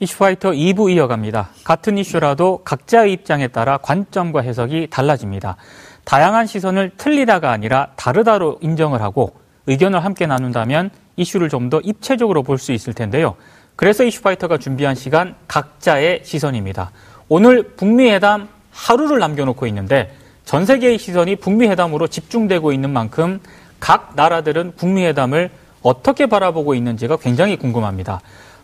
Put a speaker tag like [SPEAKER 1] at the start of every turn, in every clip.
[SPEAKER 1] 이슈파이터 2부 이어갑니다. 같은 이슈라도 각자의 입장에 따라 관점과 해석이 달라집니다. 다양한 시선을 틀리다가 아니라 다르다로 인정을 하고 의견을 함께 나눈다면 이슈를 좀 더 입체적으로 볼 수 있을 텐데요. 그래서 이슈파이터가 준비한 시간 각자의 시선입니다. 오늘 북미 회담 하루를 남겨놓고 있는데 전 세계의 시선이 북미 회담으로 집중되고 있는 만큼 각 나라들은 북미 회담을 어떻게 바라보고 있는지가 굉장히 궁금합니다.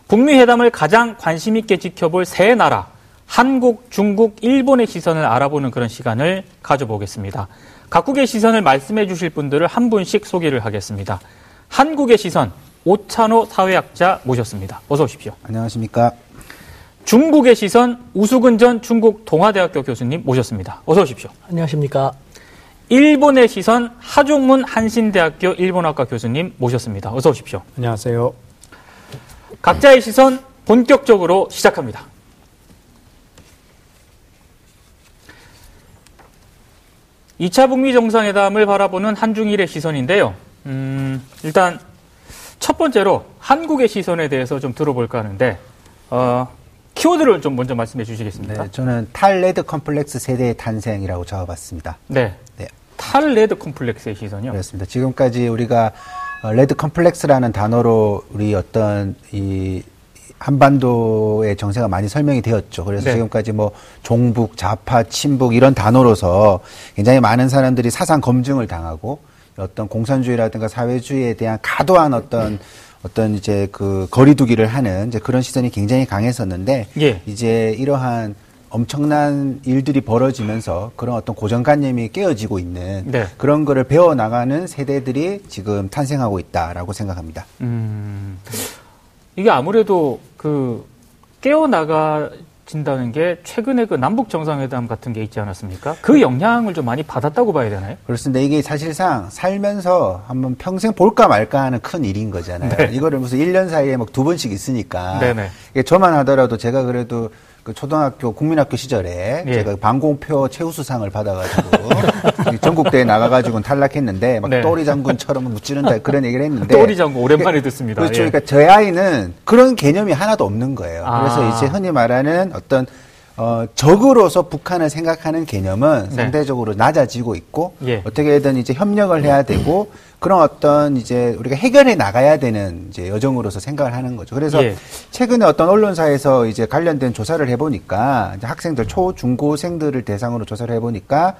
[SPEAKER 1] 북미 회담을 가장 관심 있게 지켜볼 세 나라, 한국, 중국, 일본의 시선을 알아보는 그런 시간을 가져보겠습니다. 각국의 시선을 말씀해 주실 분들을 한 분씩 소개를 하겠습니다. 한국의 시선, 오찬호 사회학자 모셨습니다. 어서 오십시오.
[SPEAKER 2] 안녕하십니까.
[SPEAKER 1] 중국의 시선, 우수근 전 중국 동아대학교 교수님 모셨습니다. 어서 오십시오.
[SPEAKER 3] 안녕하십니까.
[SPEAKER 1] 일본의 시선, 하종문 한신대학교 일본학과 교수님 모셨습니다. 어서 오십시오.
[SPEAKER 4] 안녕하세요.
[SPEAKER 1] 각자의 시선 본격적으로 시작합니다. 이차 북미 정상회담을 바라보는 한중일의 시선인데요. 음, 일단 첫 번째로 한국의 시선에 대해서 좀 들어볼까 하는데 어, 키워드를 좀 먼저 말씀해 주시겠습니까?
[SPEAKER 2] 네, 저는 탈레드 컴플렉스 세대의 탄생이라고 적어봤습니다.
[SPEAKER 1] 네. 네. 탈레드 컴플렉스의 시선이요?
[SPEAKER 2] 그렇습니다. 지금까지 우리가 어, 레드 컴플렉스라는 단어로 우리 어떤 이 한반도의 정세가 많이 설명이 되었죠. 그래서 네. 지금까지 뭐 종북, 좌파, 친북 이런 단어로서 굉장히 많은 사람들이 사상 검증을 당하고 어떤 공산주의라든가 사회주의에 대한 과도한 어떤 어떤 이제 그 거리두기를 하는 이제 그런 시선이 굉장히 강했었는데 예. 이제 이러한 엄청난 일들이 벌어지면서 그런 어떤 고정관념이 깨어지고 있는 네. 그런 거를 배워 나가는 세대들이 지금 탄생하고 있다라고 생각합니다. 음,
[SPEAKER 1] 이게 아무래도 그 깨어 나가 진다는 게 최근에 그 남북 정상회담 같은 게 있지 않았습니까? 그 영향을 좀 많이 받았다고 봐야 되나요?
[SPEAKER 2] 그렇습니다. 이게 사실상 살면서 한번 평생 볼까 말까 하는 큰 일인 거잖아요. 네. 이거를 무슨 1년 사이에 막 두 번씩 있으니까. 네네. 이게 저만 하더라도 제가 그래도 그 초등학교 국민학교 시절에 예. 제가 방공표 최우수상을 받아가지고 전국대회 나가가지고 탈락했는데 막 네. 또리 장군처럼 무찌른다 그런 얘기를 했는데
[SPEAKER 1] 또리 장군 오랜만에 듣습니다.
[SPEAKER 2] 그렇죠. 예. 그러니까 저희 아이는 그런 개념이 하나도 없는 거예요. 아. 그래서 이제 흔히 말하는 어떤 어, 적으로서 북한을 생각하는 개념은 네. 상대적으로 낮아지고 있고 예. 어떻게든 이제 협력을 해야 되고 그런 어떤 이제 우리가 해결해 나가야 되는 이제 여정으로서 생각을 하는 거죠. 그래서 예. 최근에 어떤 언론사에서 이제 관련된 조사를 해보니까 학생들 초 중고생들을 대상으로 조사를 해보니까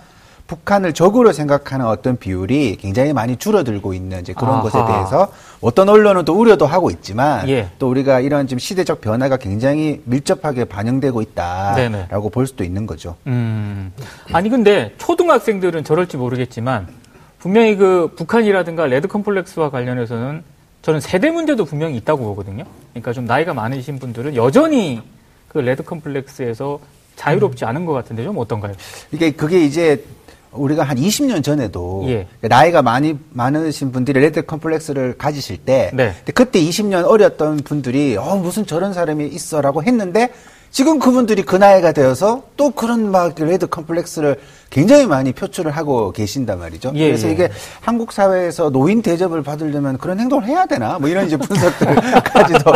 [SPEAKER 2] 북한을 적으로 생각하는 어떤 비율이 굉장히 많이 줄어들고 있는 이제 그런 아하. 것에 대해서 어떤 언론은 또 우려도 하고 있지만 예. 또 우리가 이런 지금 시대적 변화가 굉장히 밀접하게 반영되고 있다라고. 볼 수도 있는 거죠. 음.
[SPEAKER 1] 아니 근데 초등학생들은 저럴지 모르겠지만 분명히 그 북한이라든가 레드 컴플렉스와 관련해서는 저는 세대 문제도 분명히 있다고 보거든요. 그러니까 좀 나이가 많으신 분들은 여전히 그 레드 컴플렉스에서 자유롭지 않은 것 같은데 좀 어떤가요?
[SPEAKER 2] 이게 그게 이제 우리가 한 20년 전에도 예. 나이가 많이 많으신 분들이 레드 컴플렉스를 가지실 때 네. 그때 20년 어렸던 분들이 어 무슨 저런 사람이 있어라고 했는데 지금 그분들이 그 나이가 되어서 또 그런 막 레드 컴플렉스를 굉장히 많이 표출을 하고 계신단 말이죠. 예, 그래서 예. 이게 한국 사회에서 노인 대접을 받으려면 그런 행동을 해야 되나? 뭐 이런 이제 분석들까지도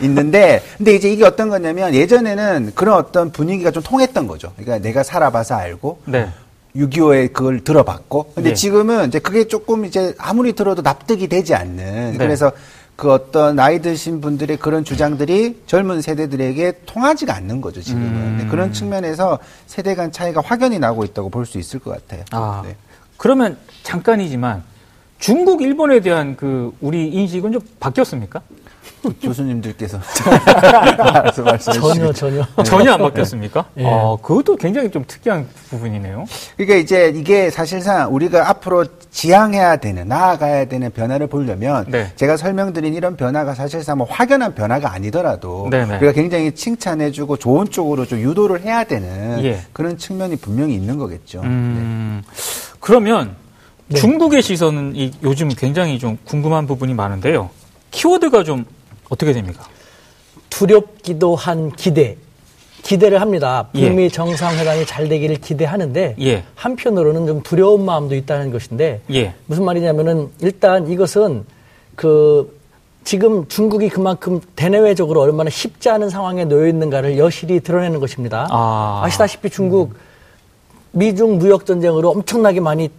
[SPEAKER 2] 있는데, 근데 이제 이게 어떤 거냐면 예전에는 그런 어떤 분위기가 좀 통했던 거죠. 그러니까 내가 살아봐서 알고, 네. 6.25에 그걸 들어봤고. 근데 네. 지금은 이제 그게 조금 이제 아무리 들어도 납득이 되지 않는. 네. 그래서 그 어떤 나이 드신 분들의 그런 주장들이 젊은 세대들에게 통하지가 않는 거죠, 지금은. 음. 그런 측면에서 세대 간 차이가 확연히 나고 있다고 볼 수 있을 것 같아요. 아, 네.
[SPEAKER 1] 그러면 잠깐이지만 중국, 일본에 대한 그 우리 인식은 좀 바뀌었습니까?
[SPEAKER 2] 교수님들께서
[SPEAKER 3] 전혀 전혀
[SPEAKER 1] 네. 전혀 안 바뀌었습니까? 네. 아, 그것도 굉장히 좀 특이한 부분이네요.
[SPEAKER 2] 그러니까 이제 이게 사실상 우리가 앞으로 지향해야 되는 나아가야 되는 변화를 보려면 네. 제가 설명드린 이런 변화가 사실상 뭐 확연한 변화가 아니더라도 네네. 네. 우리가 굉장히 칭찬해주고 좋은 쪽으로 좀 유도를 해야 되는 예. 그런 측면이 분명히 있는 거겠죠. 음,
[SPEAKER 1] 네. 그러면 네. 중국의 시선은 이, 요즘 굉장히 좀 궁금한 부분이 많은데요. 키워드가 좀 어떻게 됩니까?
[SPEAKER 3] 두렵기도 한 기대. 기대를 합니다. 북미 예. 정상회담이 잘 되기를 기대하는데 예. 한편으로는 좀 두려운 마음도 있다는 것인데 예. 무슨 말이냐면은 일단 이것은 그 지금 중국이 그만큼 대내외적으로 얼마나 쉽지 않은 상황에 놓여 있는가를 여실히 드러내는 것입니다. 아. 시다시피 중국 미중 무역 전쟁으로 엄청나게 많이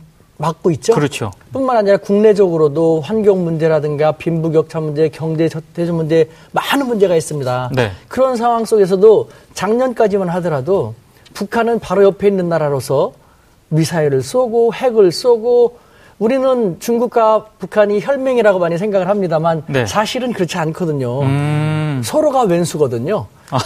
[SPEAKER 3] 막고 있죠.
[SPEAKER 1] 그렇죠.
[SPEAKER 3] 뿐만 아니라 국내적으로도 환경 문제라든가 빈부격차 문제, 경제 대중 문제 많은 문제가 있습니다. 네. 그런 상황 속에서도 작년까지만 하더라도 북한은 바로 옆에 있는 나라로서 미사일을 쏘고 핵을 쏘고 우리는 중국과 북한이 혈맹이라고 많이 생각을 합니다만 네. 사실은 그렇지 않거든요. 음... 서로가 왼수거든요. 아.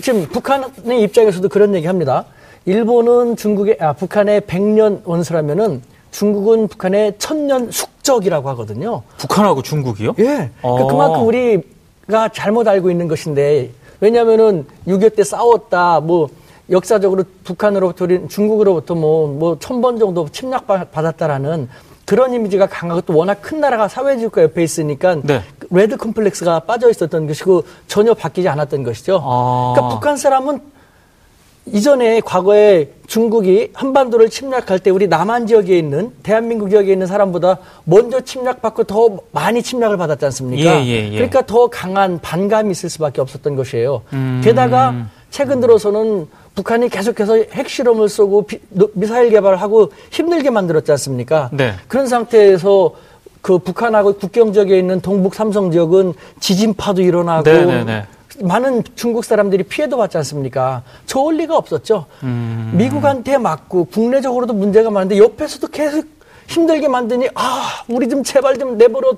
[SPEAKER 3] 지금 북한의 입장에서도 그런 얘기합니다. 일본은 중국의 아 북한의 백년 원수라면은 중국은 북한의 천년 숙적이라고 하거든요.
[SPEAKER 1] 북한하고 중국이요?
[SPEAKER 3] 예. 그러니까 그만큼 우리가 잘못 알고 있는 것인데 왜냐하면은 6.25 때 싸웠다 뭐 역사적으로 북한으로부터 중국으로부터 뭐, 뭐, 천번 정도 침략받았다라는 그런 이미지가 강하고 또 워낙 큰 나라가 사회주의국가 옆에 있으니까 네. 레드 컴플렉스가 빠져 있었던 것이고 전혀 바뀌지 않았던 것이죠. 아. 그러니까 북한 사람은 이전에 과거에 중국이 한반도를 침략할 때 우리 남한 지역에 있는 대한민국 지역에 있는 사람보다 먼저 침략받고 더 많이 침략을 받았지 않습니까? 예, 예, 예. 그러니까 더 강한 반감이 있을 수밖에 없었던 것이에요. 음. 게다가 최근 들어서는 북한이 계속해서 핵실험을 쏘고 비, 미사일 개발을 하고 힘들게 만들었지 않습니까? 네. 그런 상태에서 그 북한하고 국경 지역에 있는 동북 삼성 지역은 지진파도 일어나고 네네네. 많은 중국 사람들이 피해도 받지 않습니까? 좋을 리가 없었죠. 음. 미국한테 맞고 국내적으로도 문제가 많은데 옆에서도 계속 힘들게 만드니 아 우리 좀 제발 좀 내버려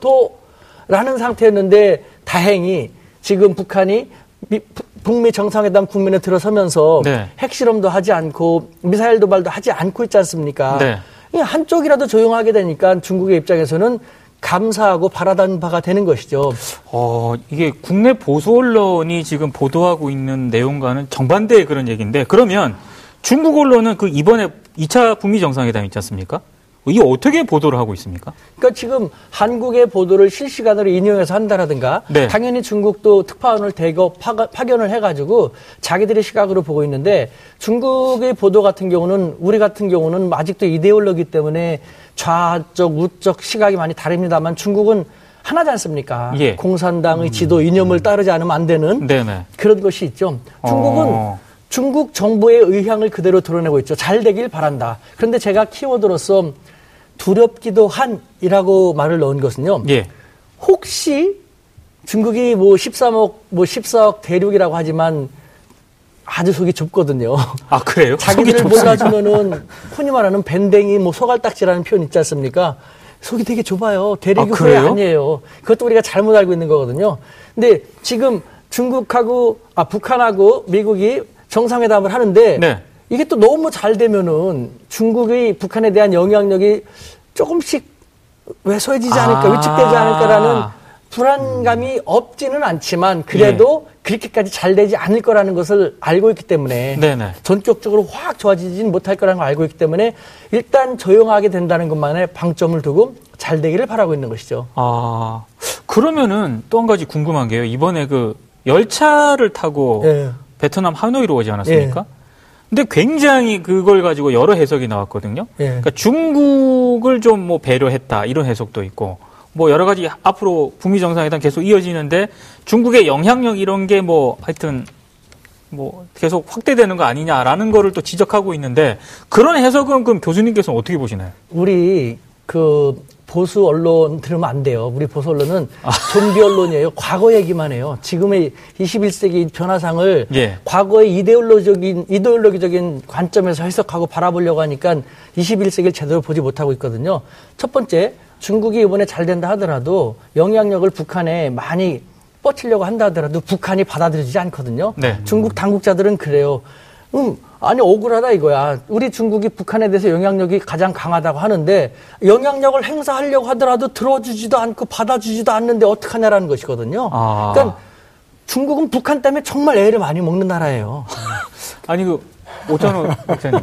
[SPEAKER 3] 둬라는 상태였는데 다행히 지금 북한이 미, 북미 정상회담 국면에 들어서면서 네. 핵실험도 하지 않고 미사일 도발도 하지 않고 있지 않습니까? 네. 한쪽이라도 조용하게 되니까 중국의 입장에서는 감사하고 바라던 바가 되는 것이죠.
[SPEAKER 1] 어, 이게 국내 보수 언론이 지금 보도하고 있는 내용과는 정반대의 그런 얘기인데 그러면 중국 언론은 그 이번에 2차 북미 정상회담 있지 않습니까? 이게 어떻게 보도를 하고 있습니까?
[SPEAKER 3] 그러니까 지금 한국의 보도를 실시간으로 인용해서 한다라든가 네. 당연히 중국도 특파원을 대거 파견을 해가지고 자기들의 시각으로 보고 있는데 중국의 보도 같은 경우는 우리 같은 경우는 아직도 이데올로기 때문에 좌쪽 우쪽 시각이 많이 다릅니다만 중국은 하나지 않습니까? 예. 공산당의 지도 이념을 따르지 않으면 안 되는 네네. 그런 것이 있죠. 중국은 어. 중국 정부의 의향을 그대로 드러내고 있죠. 잘 되길 바란다. 그런데 제가 키워드로서 두렵기도 한이라고 말을 넣은 것은요. 예. 혹시 중국이 뭐 13억, 뭐 14억 대륙이라고 하지만 아주 속이 좁거든요.
[SPEAKER 1] 아, 그래요?
[SPEAKER 3] 자기들을 몰라주면은, 흔히 말하는 밴댕이, 뭐, 소갈딱지라는 표현 있지 않습니까? 속이 되게 좁아요. 대륙이 아, 후회 아니에요. 그것도 우리가 잘못 알고 있는 거거든요. 근데 지금 중국하고, 아, 북한하고 미국이 정상회담을 하는데, 네. 이게 또 너무 잘 되면은 중국의 북한에 대한 영향력이 조금씩 왜소해지지 않을까, 아~ 위축되지 않을까라는 불안감이 없지는 않지만 그래도 예. 그렇게까지 잘 되지 않을 거라는 것을 알고 있기 때문에 네네. 전격적으로 확 좋아지지는 못할 거라는 걸 알고 있기 때문에 일단 조용하게 된다는 것만에 방점을 두고 잘 되기를 바라고 있는 것이죠.
[SPEAKER 1] 아 그러면은 또 한 가지 궁금한 게요. 이번에 그 열차를 타고 예. 베트남 하노이로 오지 않았습니까? 예. 근데 굉장히 그걸 가지고 여러 해석이 나왔거든요. 예. 그러니까 중국을 좀 뭐 배려했다 이런 해석도 있고 뭐 여러 가지 앞으로 북미 정상회담 계속 이어지는데 중국의 영향력 이런 게 뭐 하여튼 뭐 계속 확대되는 거 아니냐라는 거를 또 지적하고 있는데 그런 해석은 그럼 교수님께서는 어떻게 보시나요?
[SPEAKER 3] 우리 그 보수 언론 들으면 안 돼요. 우리 보수 언론은 아. 좀비 언론이에요. 과거 얘기만 해요. 지금의 21세기 변화상을 예. 과거의 이데올로적인 이데올로기적인 관점에서 해석하고 바라보려고 하니까 21세기를 제대로 보지 못하고 있거든요. 첫 번째, 중국이 이번에 잘 된다 하더라도 영향력을 북한에 많이 뻗치려고 한다 하더라도 북한이 받아들이지 않거든요. 네. 중국 당국자들은 그래요. 음, 아니 억울하다 이거야. 우리 중국이 북한에 대해서 영향력이 가장 강하다고 하는데 영향력을 행사하려고 하더라도 들어주지도 않고 받아주지도 않는데 어떡하냐라는 것이거든요. 아. 그러니까 중국은 북한 때문에 정말 애를 많이 먹는 나라예요.
[SPEAKER 1] 아니 그 오찬호 박사님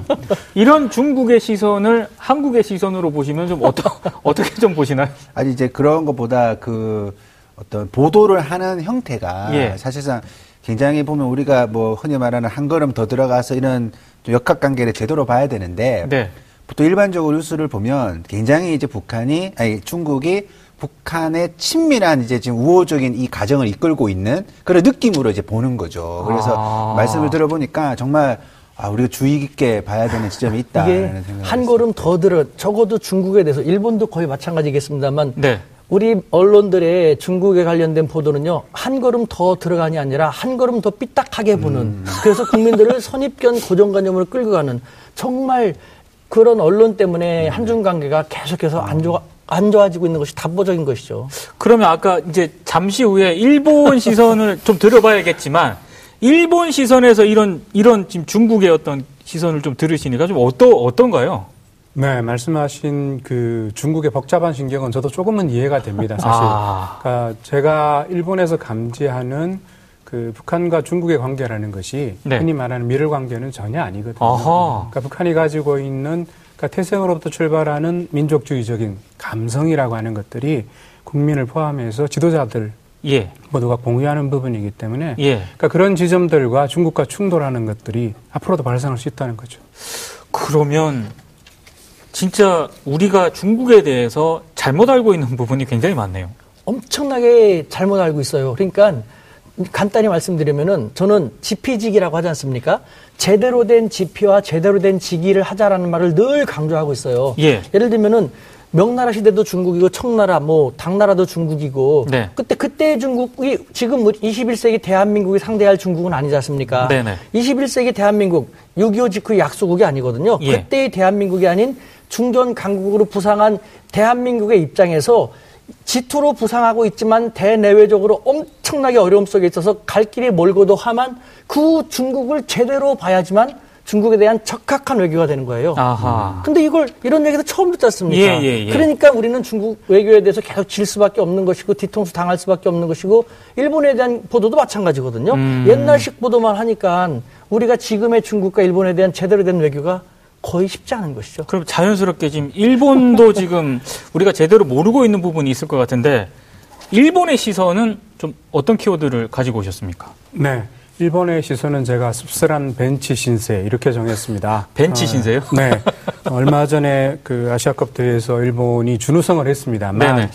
[SPEAKER 1] 이런 중국의 시선을 한국의 시선으로 보시면 좀 어떠, 어떻게 좀 보시나요?
[SPEAKER 2] 아니 이제 그런 것보다 그 어떤 보도를 하는 형태가 예. 사실상 굉장히 보면 우리가 뭐 흔히 말하는 한 걸음 더 들어가서 이런 역학 관계를 제대로 봐야 되는데 네. 보통 일반적으로 뉴스를 보면 굉장히 이제 북한이 아니 중국이 북한의 친밀한 이제 지금 우호적인 이 가정을 이끌고 있는 그런 느낌으로 이제 보는 거죠. 그래서 아. 말씀을 들어보니까 정말 아, 우리가 주의 깊게 봐야 되는 지점이 있다.
[SPEAKER 3] 이게 한 걸음 더 들어 적어도 중국에 대해서 일본도 거의 마찬가지겠습니다만 네. 우리 언론들의 중국에 관련된 보도는요 한 걸음 더 들어가니 아니라 한 걸음 더 삐딱하게 보는 음. 그래서 국민들을 선입견 고정관념으로 끌고 가는 정말 그런 언론 때문에 한중 관계가 계속해서 안 좋아 안 좋아지고 있는 것이 답보적인 것이죠.
[SPEAKER 1] 그러면 아까 이제 잠시 후에 일본 시선을 좀 들어봐야겠지만 일본 시선에서 이런 이런 지금 중국의 어떤 시선을 좀 들으시니까 좀 어떠 어떤가요?
[SPEAKER 4] 네, 말씀하신 그 중국의 복잡한 신경은 저도 조금은 이해가 됩니다, 사실. 아. 그러니까 제가 일본에서 감지하는 그 북한과 중국의 관계라는 것이 네. 흔히 말하는 미를 관계는 전혀 아니거든요. 아하. 그러니까 북한이 가지고 있는 그러니까 태생으로부터 출발하는 민족주의적인 감성이라고 하는 것들이 국민을 포함해서 지도자들 예. 모두가 공유하는 부분이기 때문에 예. 그러니까 그런 지점들과 중국과 충돌하는 것들이 앞으로도 발생할 수 있다는 거죠.
[SPEAKER 1] 그러면 진짜 우리가 중국에 대해서 잘못 알고 있는 부분이 굉장히 많네요.
[SPEAKER 3] 엄청나게 잘못 알고 있어요. 그러니까 간단히 말씀드리면은 저는 지피지기라고 하지 않습니까? 제대로 된 지피와 제대로 된 지기를 하자라는 말을 늘 강조하고 있어요. 예. 예를 들면은 명나라 시대도 중국이고 청나라 뭐 당나라도 중국이고 네. 그때 그때 중국이 지금 21세기 뭐 대한민국이 상대할 중국은 아니지 않습니까? 네네. 21세기 대한민국 6.25 직후 약소국이 아니거든요. 예. 그때의 대한민국이 아닌 중전 강국으로 부상한 대한민국의 입장에서 지투로 부상하고 있지만 대내외적으로 엄청나게 어려움 속에 있어서 갈 길이 멀고도 하만 그 중국을 제대로 봐야지만 중국에 대한 적합한 외교가 되는 거예요. 아하. 근데 이걸 이런 얘기도 처음 듣지 않습니까? 예, 예, 예. 그러니까 우리는 중국 외교에 대해서 계속 질 수밖에 없는 것이고 뒤통수 당할 수밖에 없는 것이고 일본에 대한 보도도 마찬가지거든요. 음. 옛날식 보도만 하니까 우리가 지금의 중국과 일본에 대한 제대로 된 외교가 거의 쉽지 않은 것이죠.
[SPEAKER 1] 그럼 자연스럽게 지금 일본도 지금 우리가 제대로 모르고 있는 부분이 있을 것 같은데 일본의 시선은 좀 어떤 키워드를 가지고 오셨습니까?
[SPEAKER 4] 네. 일본의 시선은 제가 씁쓸한 벤치 신세 이렇게 정했습니다.
[SPEAKER 1] 벤치 어, 신세요?
[SPEAKER 4] 어, 네. 얼마 전에 그 아시아컵 대회에서 일본이 준우승을 했습니다만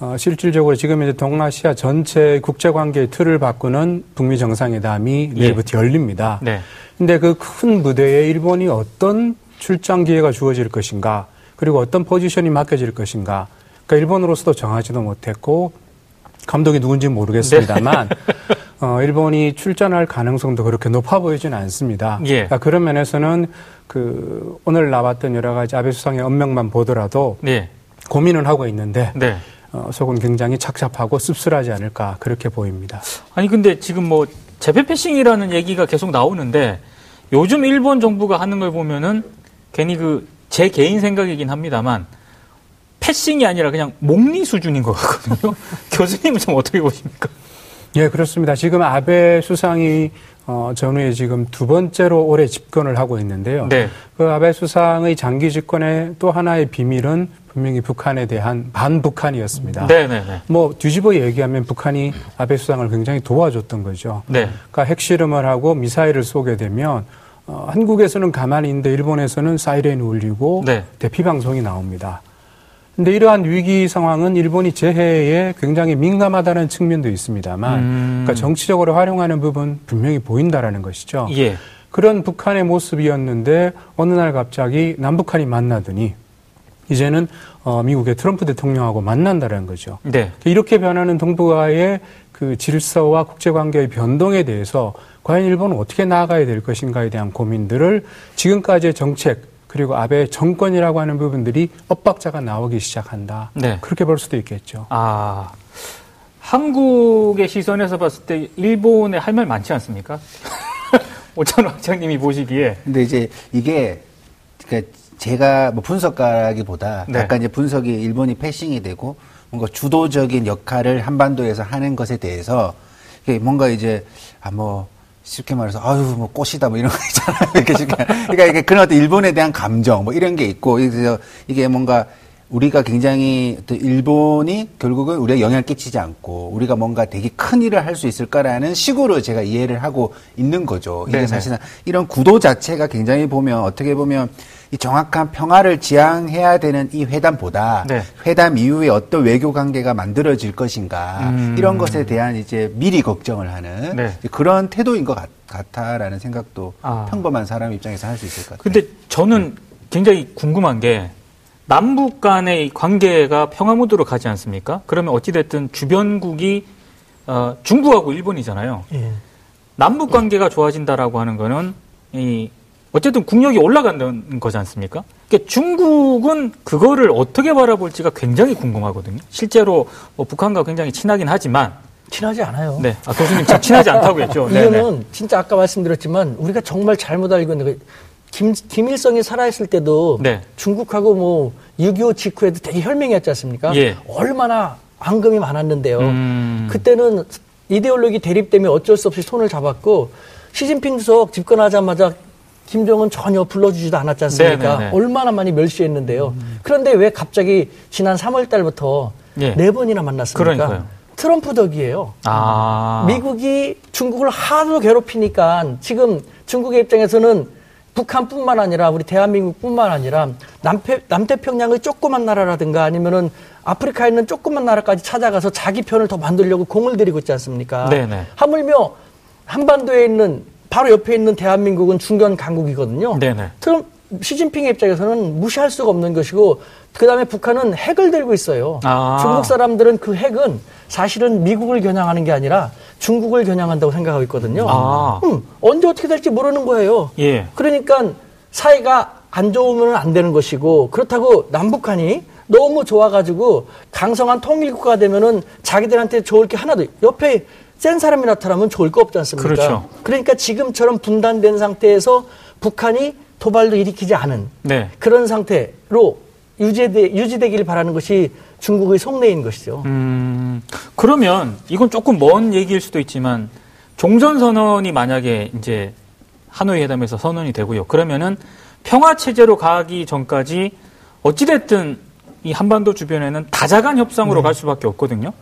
[SPEAKER 4] 어, 실질적으로 지금 이제 동아시아 전체 국제 관계의 틀을 바꾸는 북미 정상회담이 네. 내일부터 열립니다. 네. 근데 그 큰 무대에 일본이 어떤 출장 기회가 주어질 것인가, 그리고 어떤 포지션이 맡겨질 것인가. 그러니까 일본으로서도 정하지도 못했고 감독이 누군지 모르겠습니다만 네. 어, 일본이 출전할 가능성도 그렇게 높아 보이지는 않습니다. 예. 그러니까 그런 면에서는 그 오늘 나왔던 여러 가지 아베 수상의 언명만 보더라도 네. 고민은 하고 있는데 네. 어, 속은 굉장히 착잡하고 씁쓸하지 않을까 그렇게 보입니다.
[SPEAKER 1] 아니 근데 지금 뭐 재패 패싱이라는 얘기가 계속 나오는데 요즘 일본 정부가 하는 걸 보면은 괜히 그 제 개인 생각이긴 합니다만 패싱이 아니라 그냥 목리 수준인 것 같거든요. 교수님은 좀 어떻게 보십니까?
[SPEAKER 4] 예, 그렇습니다. 지금 아베 수상이 어, 전후에 지금 두 번째로 올해 집권을 하고 있는데요. 네. 그 아베 수상의 장기 집권의 또 하나의 비밀은 분명히 북한에 대한 반북한이었습니다. 네, 네, 네. 뭐 뒤집어 얘기하면 북한이 아베 수상을 굉장히 도와줬던 거죠. 네. 그러니까 핵실험을 하고 미사일을 쏘게 되면 어, 한국에서는 가만히 있는데 일본에서는 사이렌이 울리고 네. 대피 방송이 나옵니다. 근데 이러한 위기 상황은 일본이 재해에 굉장히 민감하다는 측면도 있습니다만, 음. 그러니까 정치적으로 활용하는 부분 분명히 보인다라는 것이죠. 예. 그런 북한의 모습이었는데 어느 날 갑자기 남북한이 만나더니 이제는 어, 미국의 트럼프 대통령하고 만난다는 거죠. 네. 이렇게 변하는 동북아의 그 질서와 국제관계의 변동에 대해서 과연 일본은 어떻게 나아가야 될 것인가에 대한 고민들을 지금까지의 정책 그리고 아베 정권이라고 하는 부분들이 엇박자가 나오기 시작한다. 네. 그렇게 볼 수도 있겠죠. 아,
[SPEAKER 1] 한국의 시선에서 봤을 때 일본에 할 말 많지 않습니까? 오찬호 학장님이 보시기에.
[SPEAKER 2] 근데 이제 이게 그러니까 제가 뭐 분석가라기보다 네. 약간 이제 분석이 일본이 패싱이 되고 뭔가 주도적인 역할을 한반도에서 하는 것에 대해서 뭔가 이제 아뭐 쉽게 말해서 아유 뭐 꽃이다 뭐 이런 거 있잖아요. 이렇게 쉽게 그러니까 이게 그런 어떤 일본에 대한 감정 뭐 이런 게 있고 그래서 이게 뭔가 우리가 굉장히 일본이 결국은 우리가 영향을 끼치지 않고 우리가 뭔가 되게 큰 일을 할 수 있을까라는 식으로 제가 이해를 하고 있는 거죠. 이게 네네. 사실은 이런 구도 자체가 굉장히 보면 어떻게 보면 이 정확한 평화를 지향해야 되는 이 회담보다 네. 회담 이후에 어떤 외교 관계가 만들어질 것인가 음. 이런 것에 대한 이제 미리 걱정을 하는 네. 그런 태도인 것 같, 다라는 생각도 아. 평범한 사람 입장에서 할 수 있을 것 같아요.
[SPEAKER 1] 근데 저는 굉장히 궁금한 게 남북 간의 관계가 평화 모드로 가지 않습니까? 그러면 어찌됐든 주변국이 어, 중국하고 일본이잖아요. 예. 남북 관계가 좋아진다라고 하는 거는 이 어쨌든 국력이 올라간다는 거지 않습니까? 그러니까 중국은 그거를 어떻게 바라볼지가 굉장히 궁금하거든요. 실제로 뭐 북한과 굉장히 친하긴 하지만
[SPEAKER 3] 친하지 않아요.
[SPEAKER 1] 네. 아, 교수님 친하지 않다고 했죠.
[SPEAKER 3] 이거는 네네. 진짜 아까 말씀드렸지만 우리가 정말 잘못 알고 있는 거 김, 김일성이 살아있을 때도 네. 중국하고 뭐 6.25 직후에도 되게 혈맹이었지 않습니까? 예. 얼마나 앙금이 많았는데요. 음... 그때는 이데올로기 대립 때문에 어쩔 수 없이 손을 잡았고 시진핑 주석 집권하자마자 김정은 전혀 불러주지도 않았지 않습니까? 네네네. 얼마나 많이 멸시했는데요. 음... 그런데 왜 갑자기 지난 3월 달부터 예. 네 번이나 만났습니까? 그러니까요. 트럼프 덕이에요. 아... 미국이 중국을 하도 괴롭히니까 지금 중국의 입장에서는 북한뿐만 아니라 우리 대한민국뿐만 아니라 남태, 남태평양의 조그만 나라라든가 아니면은 아프리카에 있는 조그만 나라까지 찾아가서 자기 편을 더 만들려고 공을 들이고 있지 않습니까? 네네. 하물며 한반도에 있는 바로 옆에 있는 대한민국은 중견 강국이거든요. 네네. 그럼 시진핑의 입장에서는 무시할 수가 없는 것이고 그 다음에 북한은 핵을 들고 있어요. 아. 중국 사람들은 그 핵은 사실은 미국을 겨냥하는 게 아니라 중국을 겨냥한다고 생각하고 있거든요. 아. 음, 언제 어떻게 될지 모르는 거예요. 예. 그러니까 사이가 안 좋으면 안 되는 것이고 그렇다고 남북한이 너무 좋아가지고 강성한 통일국가 되면은 자기들한테 좋을 게 하나도 옆에 센 사람이 나타나면 좋을 거 없지 않습니까? 그렇죠. 그러니까 지금처럼 분단된 상태에서 북한이 도발도 일으키지 않은 네. 그런 상태로 유지되, 유지되기를 바라는 것이 중국의 속내인 것이죠. 음,
[SPEAKER 1] 그러면 이건 조금 먼 얘기일 수도 있지만 종전 선언이 만약에 이제 하노이 회담에서 선언이 되고요. 그러면은 평화 체제로 가기 전까지 어찌 됐든 이 한반도 주변에는 다자간 협상으로 네. 갈 수밖에 없거든요.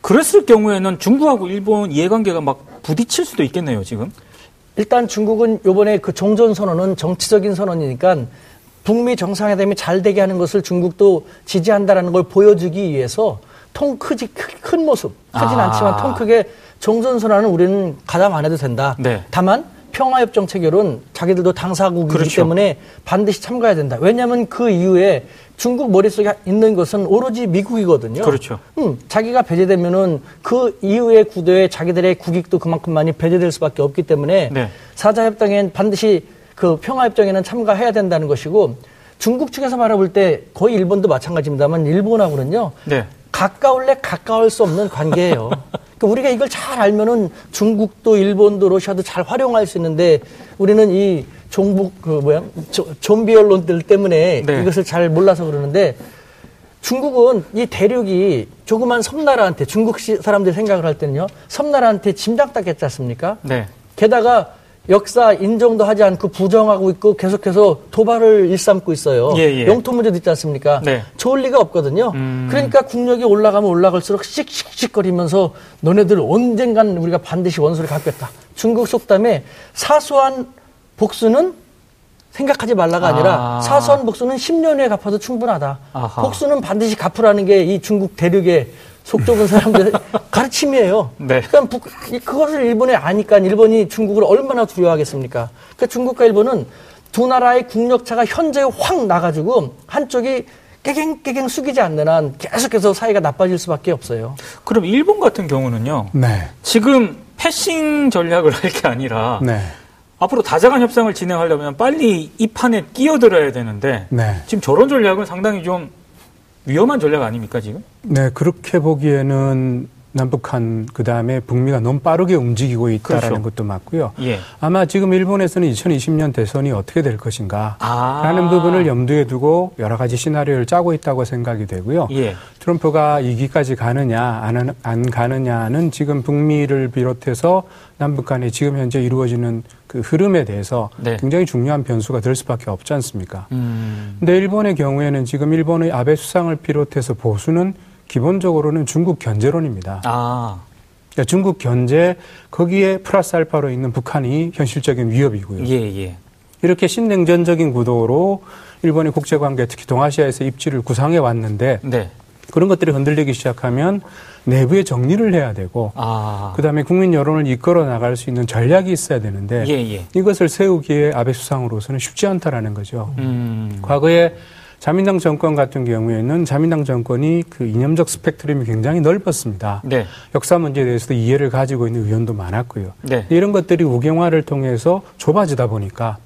[SPEAKER 1] 그랬을 경우에는 중국하고 일본 이해관계가 막 부딪힐 수도 있겠네요, 지금.
[SPEAKER 3] 일단 중국은 요번에 그 종전 선언은 정치적인 선언이니까 북미 정상회담이 잘 되게 하는 것을 중국도 지지한다라는 걸 보여주기 위해서 통 크지 큰 모습 크진 아. 않지만 통 크게 종전 선언은 우리는 가담 안 해도 된다. 네. 다만 평화협정 체결은 자기들도 당사국이기 그렇죠. 때문에 반드시 참가해야 된다. 왜냐하면 그 이후에 중국 머릿속에 있는 것은 오로지 미국이거든요.
[SPEAKER 1] 그렇죠.
[SPEAKER 3] 음, 자기가 배제되면은 그 이후의 구도에 자기들의 국익도 그만큼 많이 배제될 수밖에 없기 때문에 네. 사자협정엔 반드시 그 평화협정에는 참가해야 된다는 것이고 중국 측에서 바라볼 때 거의 일본도 마찬가지입니다만 일본하고는요. 네. 가까울래 가까울 수 없는 관계예요. 그러니까 우리가 이걸 잘 알면은 중국도 일본도 러시아도 잘 활용할 수 있는데 우리는 이 종북 그 뭐야 좀비 언론들 때문에 네. 이것을 잘 몰라서 그러는데 중국은 이 대륙이 조그만 섬나라한테 중국 사람들이 생각을 할 때는요 섬나라한테 짐작닦겠지 않습니까? 네. 게다가 역사 인정도 하지 않고 부정하고 있고 계속해서 도발을 일삼고 있어요. 예, 예. 영토 문제도 있지 않습니까? 네. 좋을 리가 없거든요. 음... 그러니까 국력이 올라가면 올라갈수록 씩씩씩거리면서 너네들 언젠간 우리가 반드시 원수를 갚겠다. 중국 속담에 사소한 복수는 생각하지 말라가 아니라 아... 사소한 복수는 10년 후에 갚아도 충분하다. 아하. 복수는 반드시 갚으라는 게 이 중국 대륙의 속 좁은 사람들의 가르침이에요. 네. 그러니까 북, 그것을 일본에 아니까 일본이 중국을 얼마나 두려워하겠습니까? 그러니까 중국과 일본은 두 나라의 국력차가 현재 확 나가지고 한쪽이 깨갱깨갱 숙이지 않는 한 계속해서 사이가 나빠질 수밖에 없어요.
[SPEAKER 1] 그럼 일본 같은 경우는요. 네. 지금 패싱 전략을 할 게 아니라 네. 앞으로 다자간 협상을 진행하려면 빨리 이 판에 끼어들어야 되는데 네. 지금 저런 전략은 상당히 좀 위험한 전략 아닙니까 지금?
[SPEAKER 4] 네, 그렇게 보기에는 남북한 그다음에 북미가 너무 빠르게 움직이고 있다라는 그렇죠. 것도 맞고요. 예. 아마 지금 일본에서는 2020년 대선이 어떻게 될 것인가라는 아. 부분을 염두에 두고 여러 가지 시나리오를 짜고 있다고 생각이 되고요. 예. 트럼프가 2기까지 가느냐 안, 안 가느냐는 지금 북미를 비롯해서 남북 간에 지금 현재 이루어지는 그 흐름에 대해서 네. 굉장히 중요한 변수가 될 수밖에 없지 않습니까? 음. 근데 일본의 경우에는 지금 일본의 아베 수상을 비롯해서 보수는 기본적으로는 중국 견제론입니다. 아. 그러니까 중국 견제 거기에 플러스 알파로 있는 북한이 현실적인 위협이고요. 예, 예. 이렇게 신냉전적인 구도로 일본의 국제관계 특히 동아시아에서 입지를 구상해 왔는데 네. 그런 것들이 흔들리기 시작하면 내부의 정리를 해야 되고 아. 그다음에 국민 여론을 이끌어 나갈 수 있는 전략이 있어야 되는데 예, 예. 이것을 세우기에 아베 수상으로서는 쉽지 않다라는 거죠. 음. 과거에 자민당 정권 같은 경우에는 자민당 정권이 그 이념적 스펙트럼이 굉장히 넓었습니다. 네. 역사 문제에 대해서도 이해를 가지고 있는 의원도 많았고요. 네. 이런 것들이 우경화를 통해서 좁아지다 보니까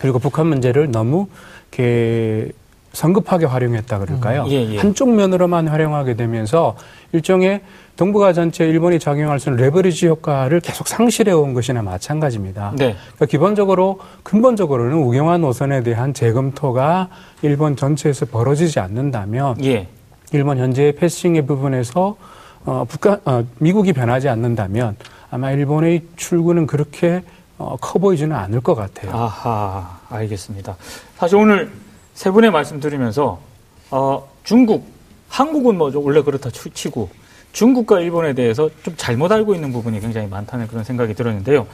[SPEAKER 4] 그리고 북한 문제를 너무 이렇게 성급하게 활용했다 그럴까요? 음, 예, 예. 한쪽 면으로만 활용하게 되면서 일종의 동북아 전체 일본이 작용할 수 있는 레버리지 효과를 계속 상실해 온 것이나 마찬가지입니다. 네. 그러니까 기본적으로 근본적으로는 우경화 노선에 대한 재검토가 일본 전체에서 벌어지지 않는다면 예. 일본 현재의 패싱의 부분에서 어, 북한 어, 미국이 변하지 않는다면 아마 일본의 출구는 그렇게 어, 커 보이지는 않을 것 같아요.
[SPEAKER 1] 아하, 알겠습니다. 사실 오늘 세 분의 말씀 드리면서 어, 중국, 한국은 뭐 원래 그렇다 치고 중국과 일본에 대해서 좀 잘못 알고 있는 부분이 굉장히 많다는 그런 생각이 들었는데요.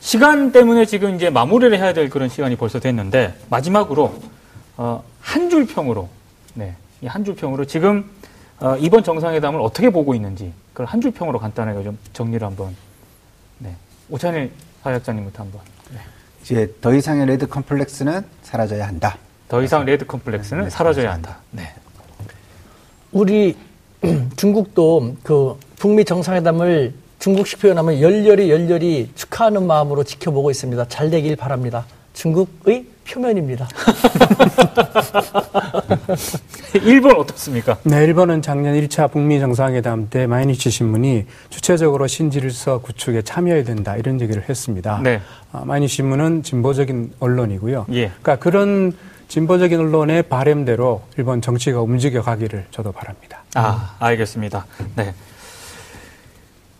[SPEAKER 1] 시간 때문에 지금 이제 마무리를 해야 될 그런 시간이 벌써 됐는데 마지막으로 어, 한 줄 평으로 네, 이 한 줄 평으로 지금 어, 이번 정상회담을 어떻게 보고 있는지 그걸 한 줄 평으로 간단하게 좀 정리를 한번 네. 오찬일 사회학자님부터 한번. 네.
[SPEAKER 2] 이제 더 이상의 레드 컴플렉스는 사라져야 한다.
[SPEAKER 1] 더 이상 레드 컴플렉스는 네, 사라져야 한다. 네.
[SPEAKER 3] 우리 중국도 그 북미 정상회담을 중국식 표현하면 열렬히 열렬히 축하하는 마음으로 지켜보고 있습니다. 잘 되길 바랍니다. 중국의 표현입니다.
[SPEAKER 1] 일본 어떻습니까?
[SPEAKER 4] 네, 일본은 작년 1차 북미 정상회담 때 마이니치 신문이 주체적으로 신질서 구축에 참여해야 된다 이런 얘기를 했습니다. 네. 아, 마이니치 신문은 진보적인 언론이고요. 예. 그러니까 그런 진보적인 언론의 바램대로 일본 정치가 움직여 가기를 저도 바랍니다.
[SPEAKER 1] 아, 알겠습니다. 네.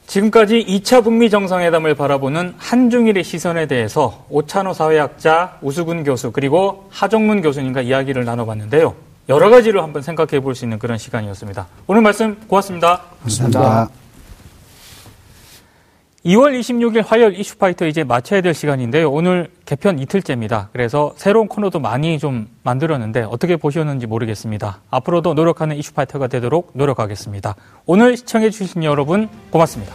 [SPEAKER 1] 지금까지 2차 북미 정상회담을 바라보는 한중일의 시선에 대해서 오찬호 사회학자, 우수근 교수, 그리고 하정문 교수님과 이야기를 나눠봤는데요. 여러 가지를 한번 생각해 볼 수 있는 그런 시간이었습니다. 오늘 말씀 고맙습니다.
[SPEAKER 2] 감사합니다.
[SPEAKER 1] 2월 26일 화요일 이슈파이터 이제 마쳐야 될 시간인데요. 오늘 개편 이틀째입니다. 그래서 새로운 코너도 많이 좀 만들었는데 어떻게 보셨는지 모르겠습니다. 앞으로도 노력하는 이슈파이터가 되도록 노력하겠습니다. 오늘 시청해주신 여러분 고맙습니다.